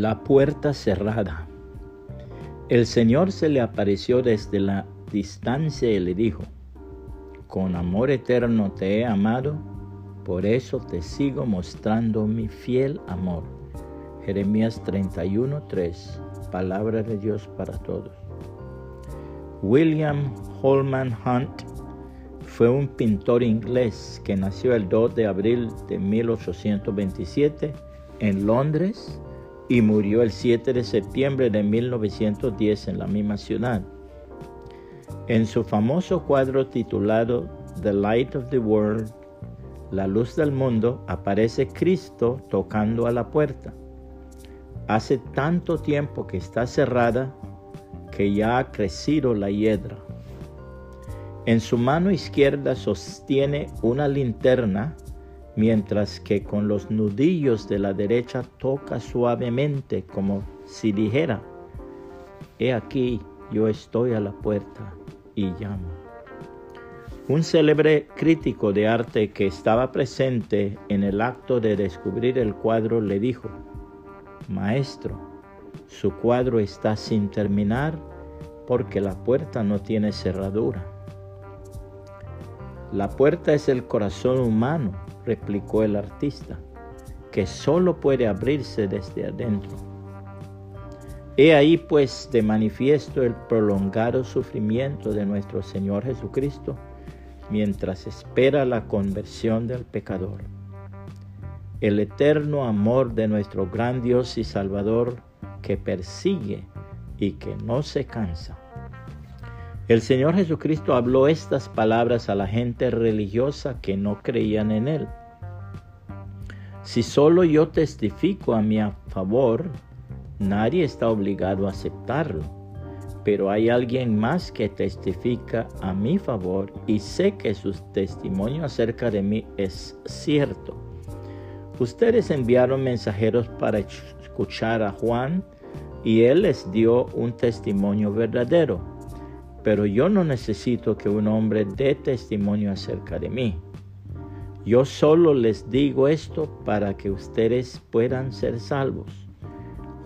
La puerta cerrada. El Señor se le apareció desde la distancia y le dijo, con amor eterno te he amado, por eso te sigo mostrando mi fiel amor. Jeremías 31:3, palabra de Dios para todos. William Holman Hunt fue un pintor inglés que nació el 2 de abril de 1827 en Londres y murió el 7 de septiembre de 1910 en la misma ciudad. En su famoso cuadro titulado The Light of the World, la luz del mundo, aparece Cristo tocando a la puerta. Hace tanto tiempo que está cerrada que ya ha crecido la hiedra. En su mano izquierda sostiene una linterna mientras que con los nudillos de la derecha toca suavemente como si dijera, He aquí, yo estoy a la puerta y llamo. Un célebre crítico de arte que estaba presente en el acto de descubrir el cuadro le dijo, Maestro, su cuadro está sin terminar porque la puerta no tiene cerradura. La puerta es el corazón humano replicó el artista, que solo puede abrirse desde adentro. He ahí pues de manifiesto el prolongado sufrimiento de nuestro Señor Jesucristo mientras espera la conversión del pecador. El eterno amor de nuestro gran Dios y Salvador que persigue y que no se cansa. El Señor Jesucristo habló estas palabras a la gente religiosa que no creían en Él. Si solo yo testifico a mi favor, nadie está obligado a aceptarlo. Pero hay alguien más que testifica a mi favor y sé que su testimonio acerca de mí es cierto. Ustedes enviaron mensajeros para escuchar a Juan y él les dio un testimonio verdadero pero yo no necesito que un hombre dé testimonio acerca de mí. Yo solo les digo esto para que ustedes puedan ser salvos.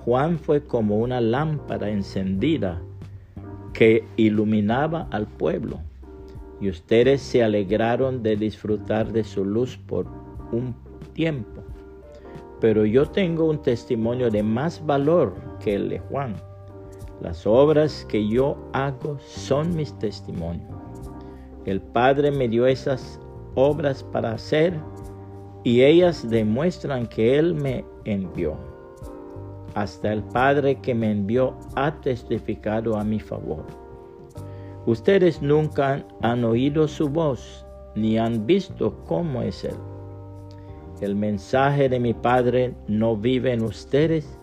Juan fue como una lámpara encendida que iluminaba al pueblo, y ustedes se alegraron de disfrutar de su luz por un tiempo. Pero yo tengo un testimonio de más valor que el de Juan las obras que yo hago son mis testimonios. El Padre me dio esas obras para hacer y ellas demuestran que Él me envió. Hasta el Padre que me envió ha testificado a mi favor. Ustedes nunca han oído su voz ni han visto cómo es Él. El mensaje de mi Padre no vive en ustedes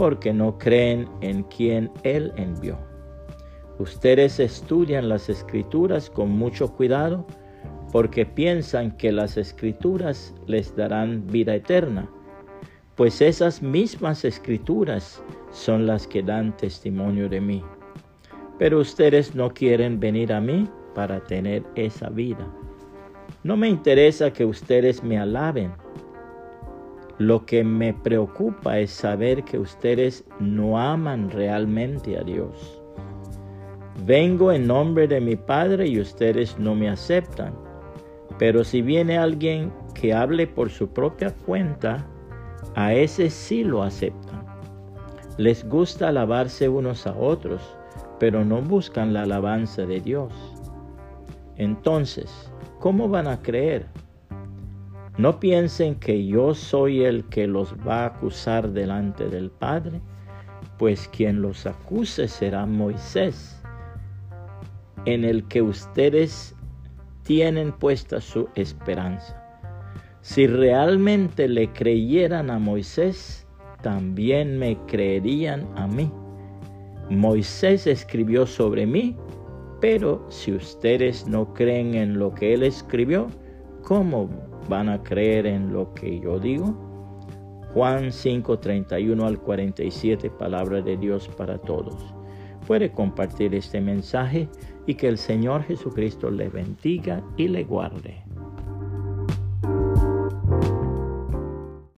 porque no creen en quien Él envió. Ustedes estudian las escrituras con mucho cuidado porque piensan que las escrituras les darán vida eterna, pues esas mismas escrituras son las que dan testimonio de mí. Pero ustedes no quieren venir a mí para tener esa vida. No me interesa que ustedes me alaben lo que me preocupa es saber que ustedes no aman realmente a Dios. Vengo en nombre de mi Padre y ustedes no me aceptan. Pero si viene alguien que hable por su propia cuenta, a ese sí lo aceptan. Les gusta alabarse unos a otros, pero no buscan la alabanza de Dios. Entonces, ¿cómo van a creer? No piensen que yo soy el que los va a acusar delante del Padre, pues quien los acuse será Moisés, en el que ustedes tienen puesta su esperanza. Si realmente le creyeran a Moisés, también me creerían a mí. Moisés escribió sobre mí, pero si ustedes no creen en lo que él escribió, ¿cómo van a creer en lo que yo digo. Juan 5, 31 al 47, palabra de Dios para todos. Puede compartir este mensaje y que el Señor Jesucristo le bendiga y le guarde.